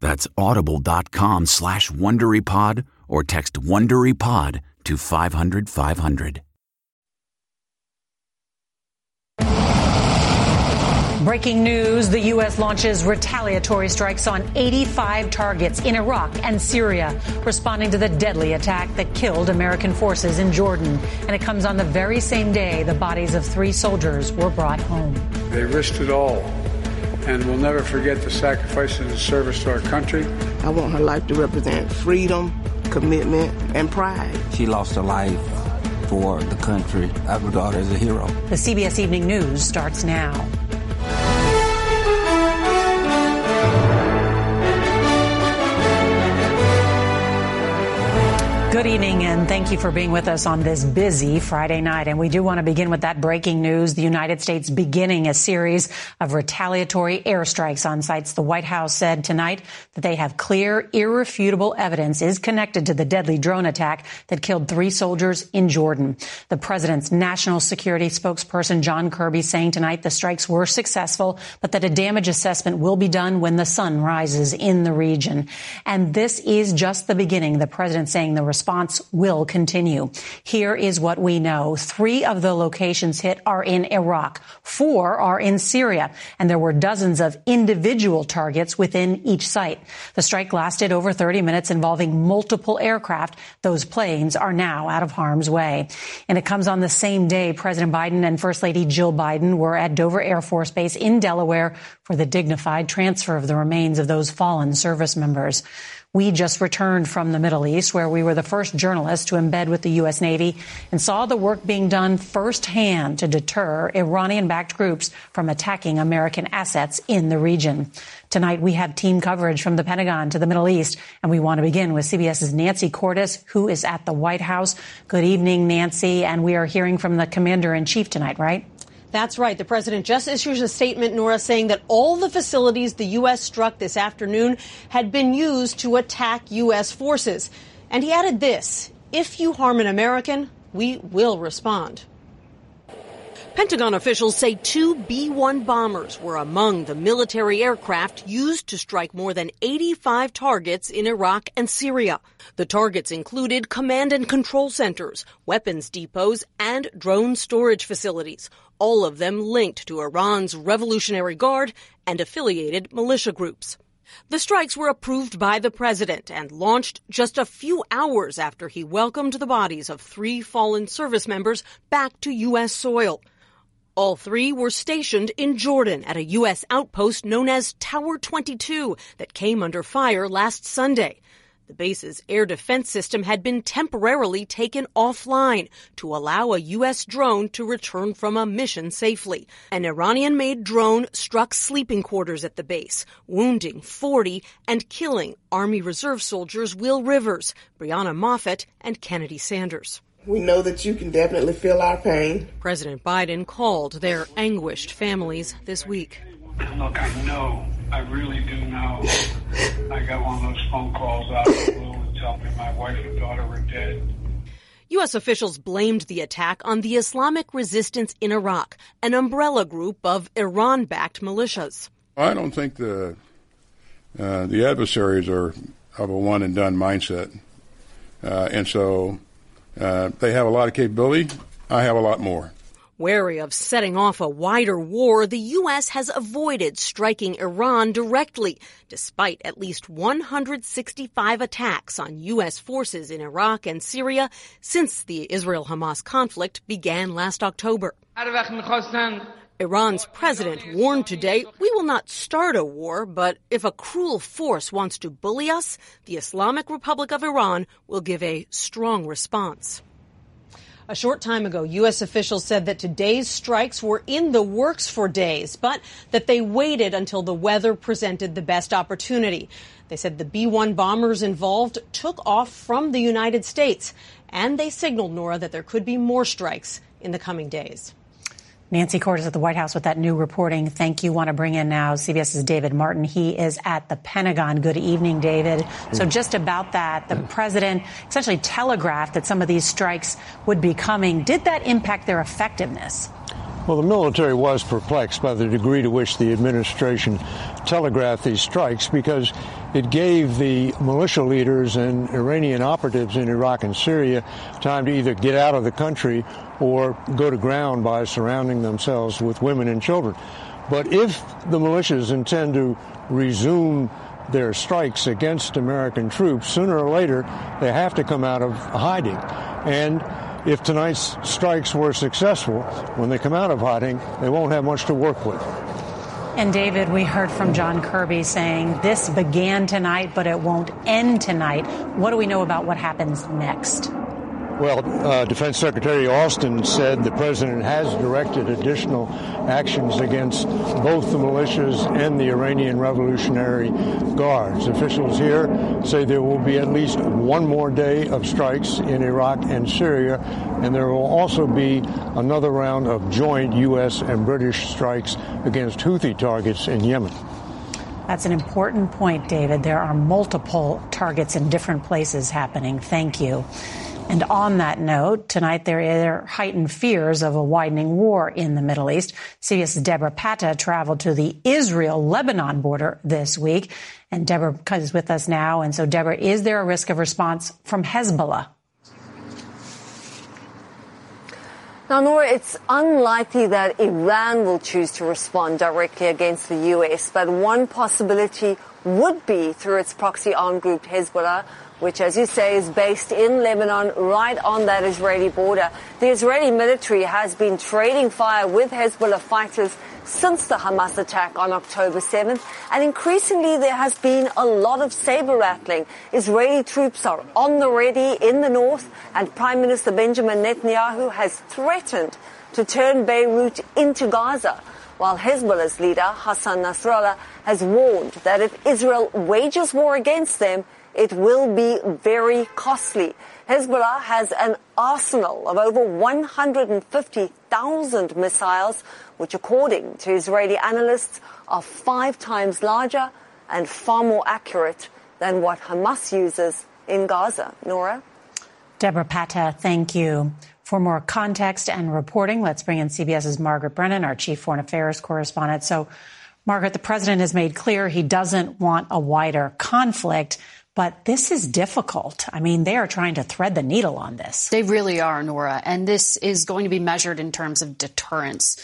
That's audible.com slash WonderyPod or text WonderyPod to 500 500. Breaking news the U.S. launches retaliatory strikes on 85 targets in Iraq and Syria, responding to the deadly attack that killed American forces in Jordan. And it comes on the very same day the bodies of three soldiers were brought home. They risked it all and we'll never forget the sacrifices and service to our country. I want her life to represent freedom, commitment, and pride. She lost her life for the country. I regard her as a hero. The CBS Evening News starts now. Good evening, and thank you for being with us on this busy Friday night. And we do want to begin with that breaking news. The United States beginning a series of retaliatory airstrikes on sites. The White House said tonight that they have clear, irrefutable evidence is connected to the deadly drone attack that killed three soldiers in Jordan. The president's national security spokesperson, John Kirby, saying tonight the strikes were successful, but that a damage assessment will be done when the sun rises in the region. And this is just the beginning. The president saying the response will continue. Here is what we know. Three of the locations hit are in Iraq. Four are in Syria. And there were dozens of individual targets within each site. The strike lasted over 30 minutes involving multiple aircraft. Those planes are now out of harm's way. And it comes on the same day President Biden and First Lady Jill Biden were at Dover Air Force Base in Delaware for the dignified transfer of the remains of those fallen service members. We just returned from the Middle East, where we were the first journalists to embed with the U.S. Navy and saw the work being done firsthand to deter Iranian backed groups from attacking American assets in the region. Tonight, we have team coverage from the Pentagon to the Middle East, and we want to begin with CBS's Nancy Cordes, who is at the White House. Good evening, Nancy. And we are hearing from the commander in chief tonight, right? That's right. The president just issued a statement, Norah, saying that all the facilities the U.S. struck this afternoon had been used to attack U.S. forces. And he added this if you harm an American, we will respond. Pentagon officials say two B 1 bombers were among the military aircraft used to strike more than 85 targets in Iraq and Syria. The targets included command and control centers, weapons depots, and drone storage facilities, all of them linked to Iran's Revolutionary Guard and affiliated militia groups. The strikes were approved by the president and launched just a few hours after he welcomed the bodies of three fallen service members back to U.S. soil. All three were stationed in Jordan at a U.S. outpost known as Tower 22 that came under fire last Sunday. The base's air defense system had been temporarily taken offline to allow a U.S. drone to return from a mission safely. An Iranian made drone struck sleeping quarters at the base, wounding 40 and killing Army Reserve soldiers Will Rivers, Brianna Moffett, and Kennedy Sanders. We know that you can definitely feel our pain. President Biden called their anguished families this week. Look, I know, I really do know. I got one of those phone calls out of the blue and tell me my wife and daughter were dead. U.S. officials blamed the attack on the Islamic resistance in Iraq, an umbrella group of Iran backed militias. I don't think the, uh, the adversaries are of a one and done mindset. Uh, and so uh, they have a lot of capability. I have a lot more. Wary of setting off a wider war, the U.S. has avoided striking Iran directly, despite at least 165 attacks on U.S. forces in Iraq and Syria since the Israel Hamas conflict began last October. Iran's president warned today we will not start a war, but if a cruel force wants to bully us, the Islamic Republic of Iran will give a strong response. A short time ago, U.S. officials said that today's strikes were in the works for days, but that they waited until the weather presented the best opportunity. They said the B 1 bombers involved took off from the United States, and they signaled, Norah, that there could be more strikes in the coming days. Nancy Cordes at the White House with that new reporting. Thank you. Want to bring in now CBS's David Martin. He is at the Pentagon. Good evening, David. So just about that, the president essentially telegraphed that some of these strikes would be coming. Did that impact their effectiveness? Well, the military was perplexed by the degree to which the administration telegraphed these strikes because it gave the militia leaders and Iranian operatives in Iraq and Syria time to either get out of the country or go to ground by surrounding themselves with women and children. But if the militias intend to resume their strikes against American troops, sooner or later they have to come out of hiding. And if tonight's strikes were successful, when they come out of hiding, they won't have much to work with. And David, we heard from John Kirby saying this began tonight, but it won't end tonight. What do we know about what happens next? Well, uh, Defense Secretary Austin said the president has directed additional actions against both the militias and the Iranian Revolutionary Guards. Officials here say there will be at least one more day of strikes in Iraq and Syria, and there will also be another round of joint U.S. and British strikes against Houthi targets in Yemen. That's an important point, David. There are multiple targets in different places happening. Thank you. And on that note, tonight there are heightened fears of a widening war in the Middle East. CBS's Deborah Patta traveled to the Israel-Lebanon border this week. And Deborah is with us now. And so, Deborah, is there a risk of response from Hezbollah? Now, Norah, it's unlikely that Iran will choose to respond directly against the U.S., but one possibility would be through its proxy armed group Hezbollah, which, as you say, is based in Lebanon, right on that Israeli border. The Israeli military has been trading fire with Hezbollah fighters since the Hamas attack on October 7th, and increasingly there has been a lot of saber rattling. Israeli troops are on the ready in the north, and Prime Minister Benjamin Netanyahu has threatened to turn Beirut into Gaza while Hezbollah's leader, Hassan Nasrallah, has warned that if Israel wages war against them, it will be very costly. Hezbollah has an arsenal of over 150,000 missiles, which according to Israeli analysts are five times larger and far more accurate than what Hamas uses in Gaza. Norah? Deborah Patta, thank you. For more context and reporting, let's bring in CBS's Margaret Brennan, our chief foreign affairs correspondent. So, Margaret, the president has made clear he doesn't want a wider conflict. But this is difficult. I mean, they are trying to thread the needle on this. They really are, Norah. And this is going to be measured in terms of deterrence.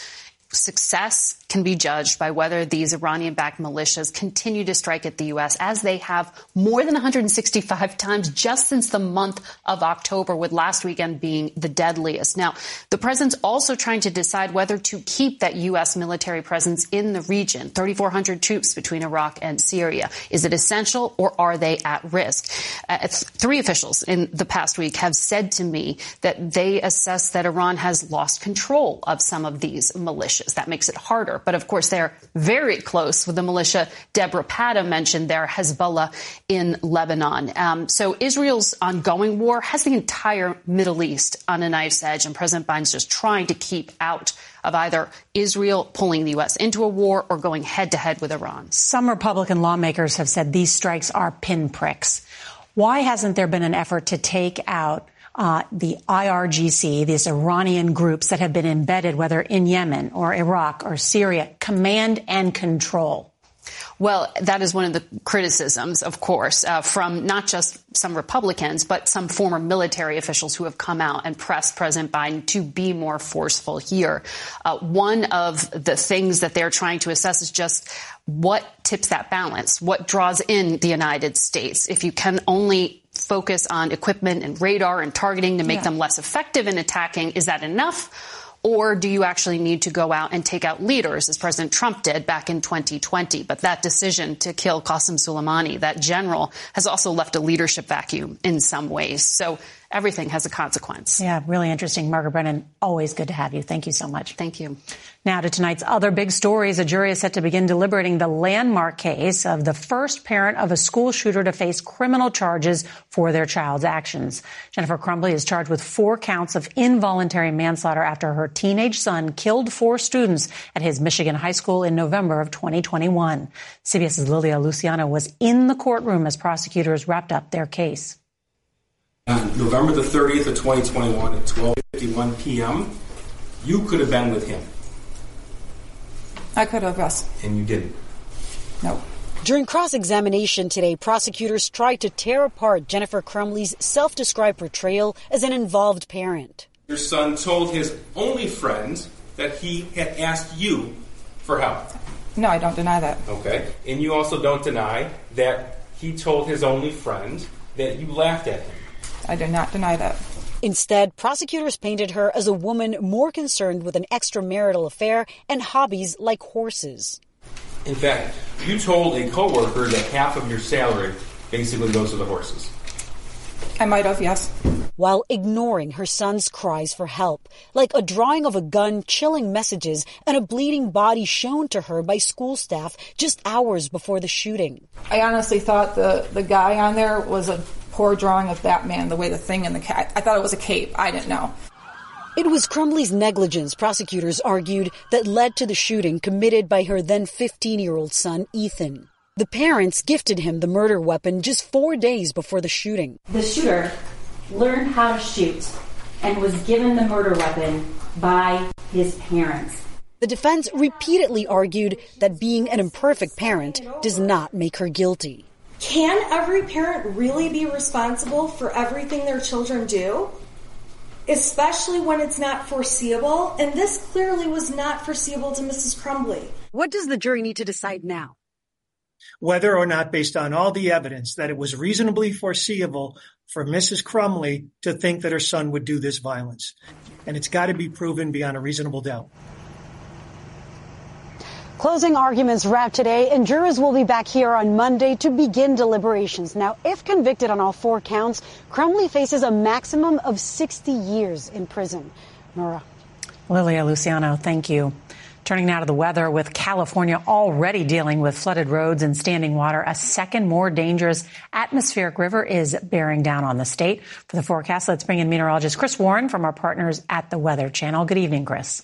Success can be judged by whether these Iranian backed militias continue to strike at the U.S., as they have more than 165 times just since the month of October, with last weekend being the deadliest. Now, the president's also trying to decide whether to keep that U.S. military presence in the region 3,400 troops between Iraq and Syria. Is it essential or are they at risk? Uh, three officials in the past week have said to me that they assess that Iran has lost control of some of these militias. That makes it harder. But of course, they're very close with the militia Deborah Patta mentioned there, Hezbollah in Lebanon. Um, so Israel's ongoing war has the entire Middle East on a knife's edge, and President Biden's just trying to keep out of either Israel pulling the U.S. into a war or going head to head with Iran. Some Republican lawmakers have said these strikes are pinpricks. Why hasn't there been an effort to take out uh, the IRGC, these Iranian groups that have been embedded, whether in Yemen or Iraq or Syria, command and control? Well, that is one of the criticisms, of course, uh, from not just some Republicans, but some former military officials who have come out and pressed President Biden to be more forceful here. Uh, one of the things that they're trying to assess is just what tips that balance, what draws in the United States. If you can only focus on equipment and radar and targeting to make yeah. them less effective in attacking, is that enough? Or do you actually need to go out and take out leaders, as President Trump did back in 2020? But that decision to kill Qasem Soleimani, that general, has also left a leadership vacuum in some ways. So everything has a consequence. Yeah, really interesting. Margaret Brennan, always good to have you. Thank you so much. Thank you. Now to tonight's other big stories. A jury is set to begin deliberating the landmark case of the first parent of a school shooter to face criminal charges for their child's actions. Jennifer Crumbley is charged with four counts of involuntary manslaughter after her teenage son killed four students at his Michigan high school in November of 2021. CBS's Lilia Luciano was in the courtroom as prosecutors wrapped up their case. On November the 30th of 2021 at 12:51 p.m., you could have been with him. I could have, yes. And you didn't. No. During cross examination today, prosecutors tried to tear apart Jennifer Crumbley's self described portrayal as an involved parent. Your son told his only friend that he had asked you for help. No, I don't deny that. Okay. And you also don't deny that he told his only friend that you laughed at him. I do not deny that. Instead, prosecutors painted her as a woman more concerned with an extramarital affair and hobbies like horses. In fact, you told a coworker that half of your salary basically goes to the horses. I might have, yes. While ignoring her son's cries for help, like a drawing of a gun, chilling messages, and a bleeding body shown to her by school staff just hours before the shooting. I honestly thought the, the guy on there was a poor drawing of Batman, the way the thing and the cat. I thought it was a cape. I didn't know. It was Crumbley's negligence, prosecutors argued, that led to the shooting committed by her then 15 year old son, Ethan. The parents gifted him the murder weapon just four days before the shooting. The shooter learned how to shoot and was given the murder weapon by his parents. The defense repeatedly argued that being an imperfect parent does not make her guilty. Can every parent really be responsible for everything their children do? Especially when it's not foreseeable, and this clearly was not foreseeable to Mrs. Crumbley. What does the jury need to decide now? Whether or not, based on all the evidence, that it was reasonably foreseeable for Mrs. Crumbley to think that her son would do this violence. And it's got to be proven beyond a reasonable doubt. Closing arguments wrap today, and jurors will be back here on Monday to begin deliberations. Now, if convicted on all four counts, Crumbley faces a maximum of 60 years in prison. Norah. Lilia Luciano, thank you. Turning now to the weather, with California already dealing with flooded roads and standing water, a second more dangerous atmospheric river is bearing down on the state. For the forecast, let's bring in meteorologist Chris Warren from our partners at the Weather Channel. Good evening, Chris.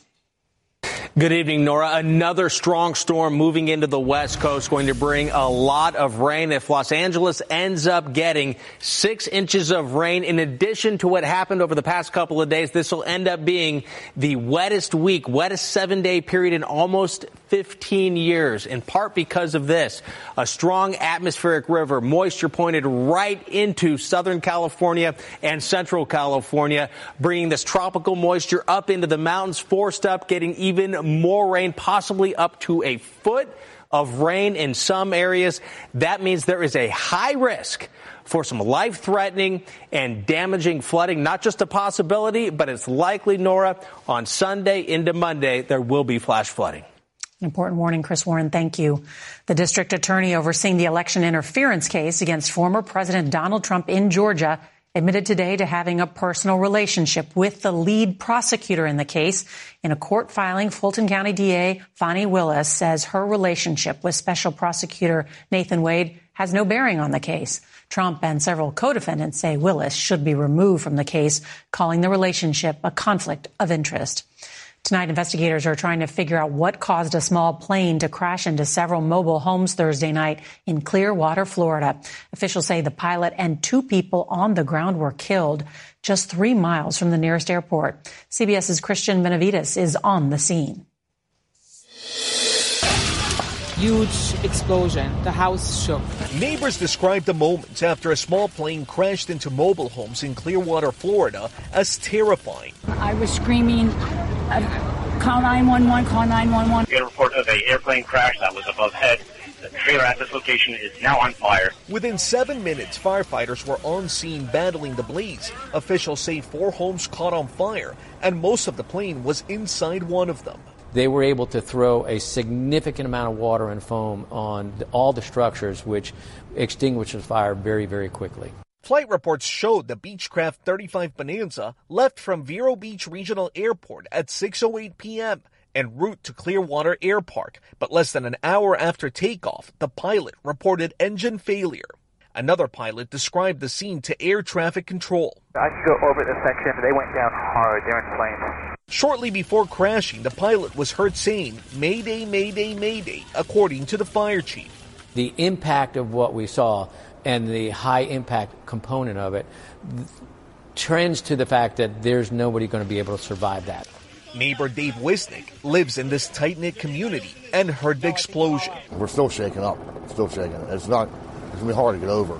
Good evening, Norah. Another strong storm moving into the West Coast going to bring a lot of rain. If Los Angeles ends up getting six inches of rain, in addition to what happened over the past couple of days, this will end up being the wettest week, wettest seven day period in almost 15 years, in part because of this. A strong atmospheric river, moisture pointed right into Southern California and Central California, bringing this tropical moisture up into the mountains, forced up, getting even more rain, possibly up to a foot of rain in some areas. That means there is a high risk for some life threatening and damaging flooding. Not just a possibility, but it's likely, Norah, on Sunday into Monday, there will be flash flooding. Important warning, Chris Warren. Thank you. The district attorney overseeing the election interference case against former President Donald Trump in Georgia admitted today to having a personal relationship with the lead prosecutor in the case. In a court filing, Fulton County DA Fani Willis says her relationship with Special Prosecutor Nathan Wade has no bearing on the case. Trump and several co-defendants say Willis should be removed from the case, calling the relationship a conflict of interest. Tonight, investigators are trying to figure out what caused a small plane to crash into several mobile homes Thursday night in Clearwater, Florida. Officials say the pilot and two people on the ground were killed just three miles from the nearest airport. CBS's Christian Benavides is on the scene. Huge explosion. The house shook. Neighbors described the moments after a small plane crashed into mobile homes in Clearwater, Florida as terrifying. I was screaming, uh, call 911, call 911. We had a report of an airplane crash that was above head. The trailer at this location is now on fire. Within seven minutes, firefighters were on scene battling the blaze. Officials say four homes caught on fire, and most of the plane was inside one of them. They were able to throw a significant amount of water and foam on all the structures, which extinguished the fire very, very quickly. Flight reports showed the Beechcraft 35 Bonanza left from Vero Beach Regional Airport at 6:08 p.m. en route to Clearwater Air Park, but less than an hour after takeoff, the pilot reported engine failure. Another pilot described the scene to air traffic control. I could go orbit the section, but they went down hard. They're in flames. Shortly before crashing, the pilot was heard saying, Mayday, Mayday, Mayday, according to the fire chief. The impact of what we saw and the high impact component of it trends to the fact that there's nobody going to be able to survive that. Neighbor Dave Wisnick lives in this tight knit community and heard the explosion. We're still shaking up. Still shaking. It's not, it's going to be hard to get over.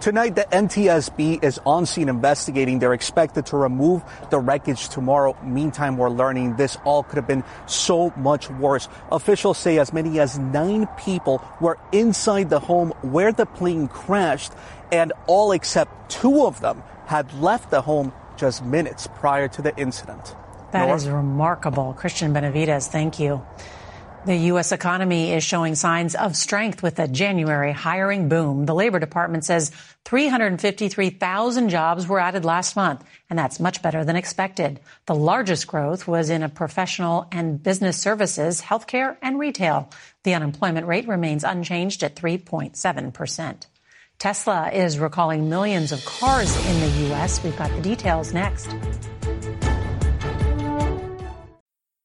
Tonight, the NTSB is on scene investigating. They're expected to remove the wreckage tomorrow. Meantime, we're learning this all could have been so much worse. Officials say as many as nine people were inside the home where the plane crashed, and all except two of them had left the home just minutes prior to the incident. That Norah? is remarkable. Christian Benavides, thank you. The U.S. economy is showing signs of strength with a January hiring boom. The Labor Department says 353,000 jobs were added last month, and that's much better than expected. The largest growth was in professional and business services, healthcare, and retail. The unemployment rate remains unchanged at 3.7 percent. Tesla is recalling millions of cars in the U.S. We've got the details next.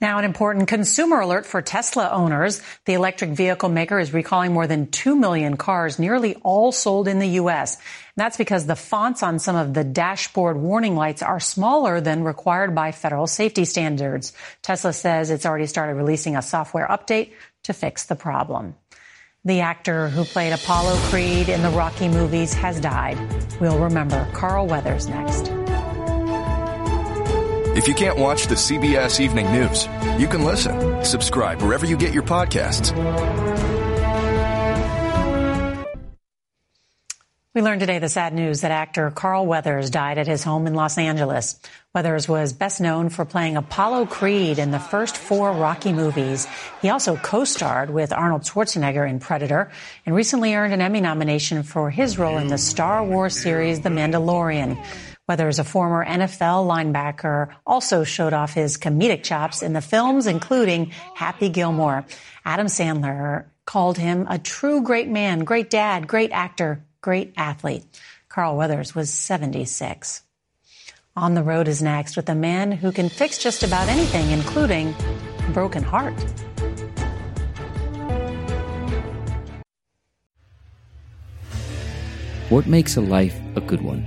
Now, an important consumer alert for Tesla owners. The electric vehicle maker is recalling more than 2 million cars, nearly all sold in the U.S. That's because the fonts on some of the dashboard warning lights are smaller than required by federal safety standards. Tesla says it's already started releasing a software update to fix the problem. The actor who played Apollo Creed in the Rocky movies has died. We'll remember Carl Weathers next. If you can't watch the CBS Evening News, you can listen. Subscribe wherever you get your podcasts. We learned today the sad news that actor Carl Weathers died at his home in Los Angeles. Weathers was best known for playing Apollo Creed in the first four Rocky movies. He also co-starred with Arnold Schwarzenegger in Predator and recently earned an Emmy nomination for his role in the Star Wars series The Mandalorian. Weathers, a former NFL linebacker, also showed off his comedic chops in the films, including Happy Gilmore. Adam Sandler called him a true great man, great dad, great actor, great athlete. Carl Weathers was 76. On the Road is next with a man who can fix just about anything, including a broken heart. What makes a life a good one?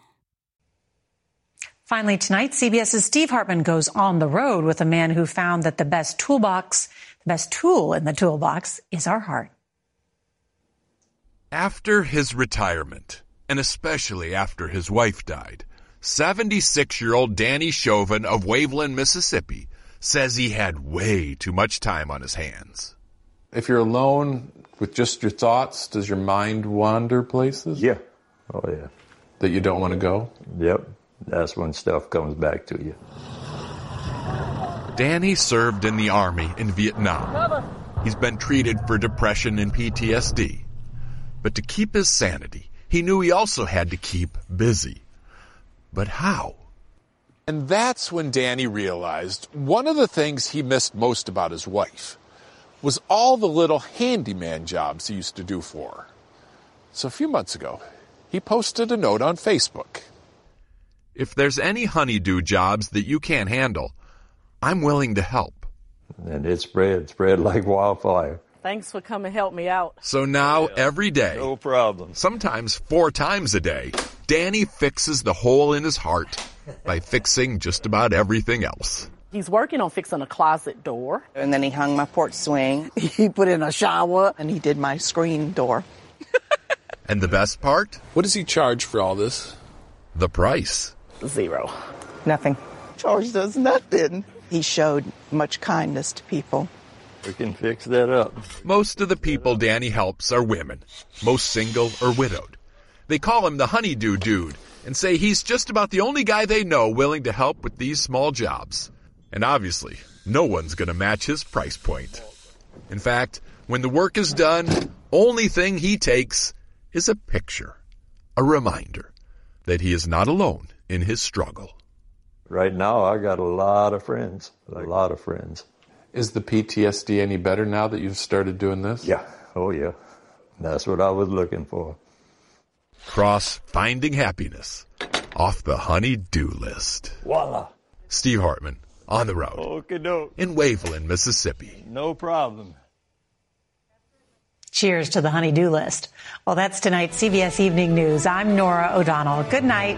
Finally, tonight, CBS's Steve Hartman goes on the road with a man who found that the best toolbox, the best tool in the toolbox is our heart. After his retirement, and especially after his wife died, 76 year old Danny Chauvin of Waveland, Mississippi, says he had way too much time on his hands. If you're alone with just your thoughts, does your mind wander places? Yeah. Oh, yeah. That you don't want to go? Yep. That's when stuff comes back to you. Danny served in the Army in Vietnam. He's been treated for depression and PTSD. But to keep his sanity, he knew he also had to keep busy. But how? And that's when Danny realized one of the things he missed most about his wife was all the little handyman jobs he used to do for her. So a few months ago, he posted a note on Facebook. If there's any honeydew jobs that you can't handle, I'm willing to help. And it spread, spread like wildfire. Thanks for coming help me out. So now every day, No problem. sometimes four times a day, Danny fixes the hole in his heart by fixing just about everything else. He's working on fixing a closet door. And then he hung my porch swing. He put in a shower. And he did my screen door. And the best part? What does he charge for all this? The price. Zero. Nothing. George does nothing. He showed much kindness to people. We can fix that up. Most of the people Danny helps are women, most single or widowed. They call him the honeydew dude and say he's just about the only guy they know willing to help with these small jobs. And obviously, no one's going to match his price point. In fact, when the work is done, only thing he takes is a picture, a reminder that he is not alone in his struggle. Right now, I got a lot of friends. A lot of friends. Is the PTSD any better now that you've started doing this? Yeah. Oh, yeah. That's what I was looking for. Cross finding happiness off the honey-do list. Voila. Steve Hartman on the road Okay, doke. in Waveland, Mississippi. No problem. Cheers to the honey-do list. Well, that's tonight's CBS Evening News. I'm Norah O'Donnell. Good night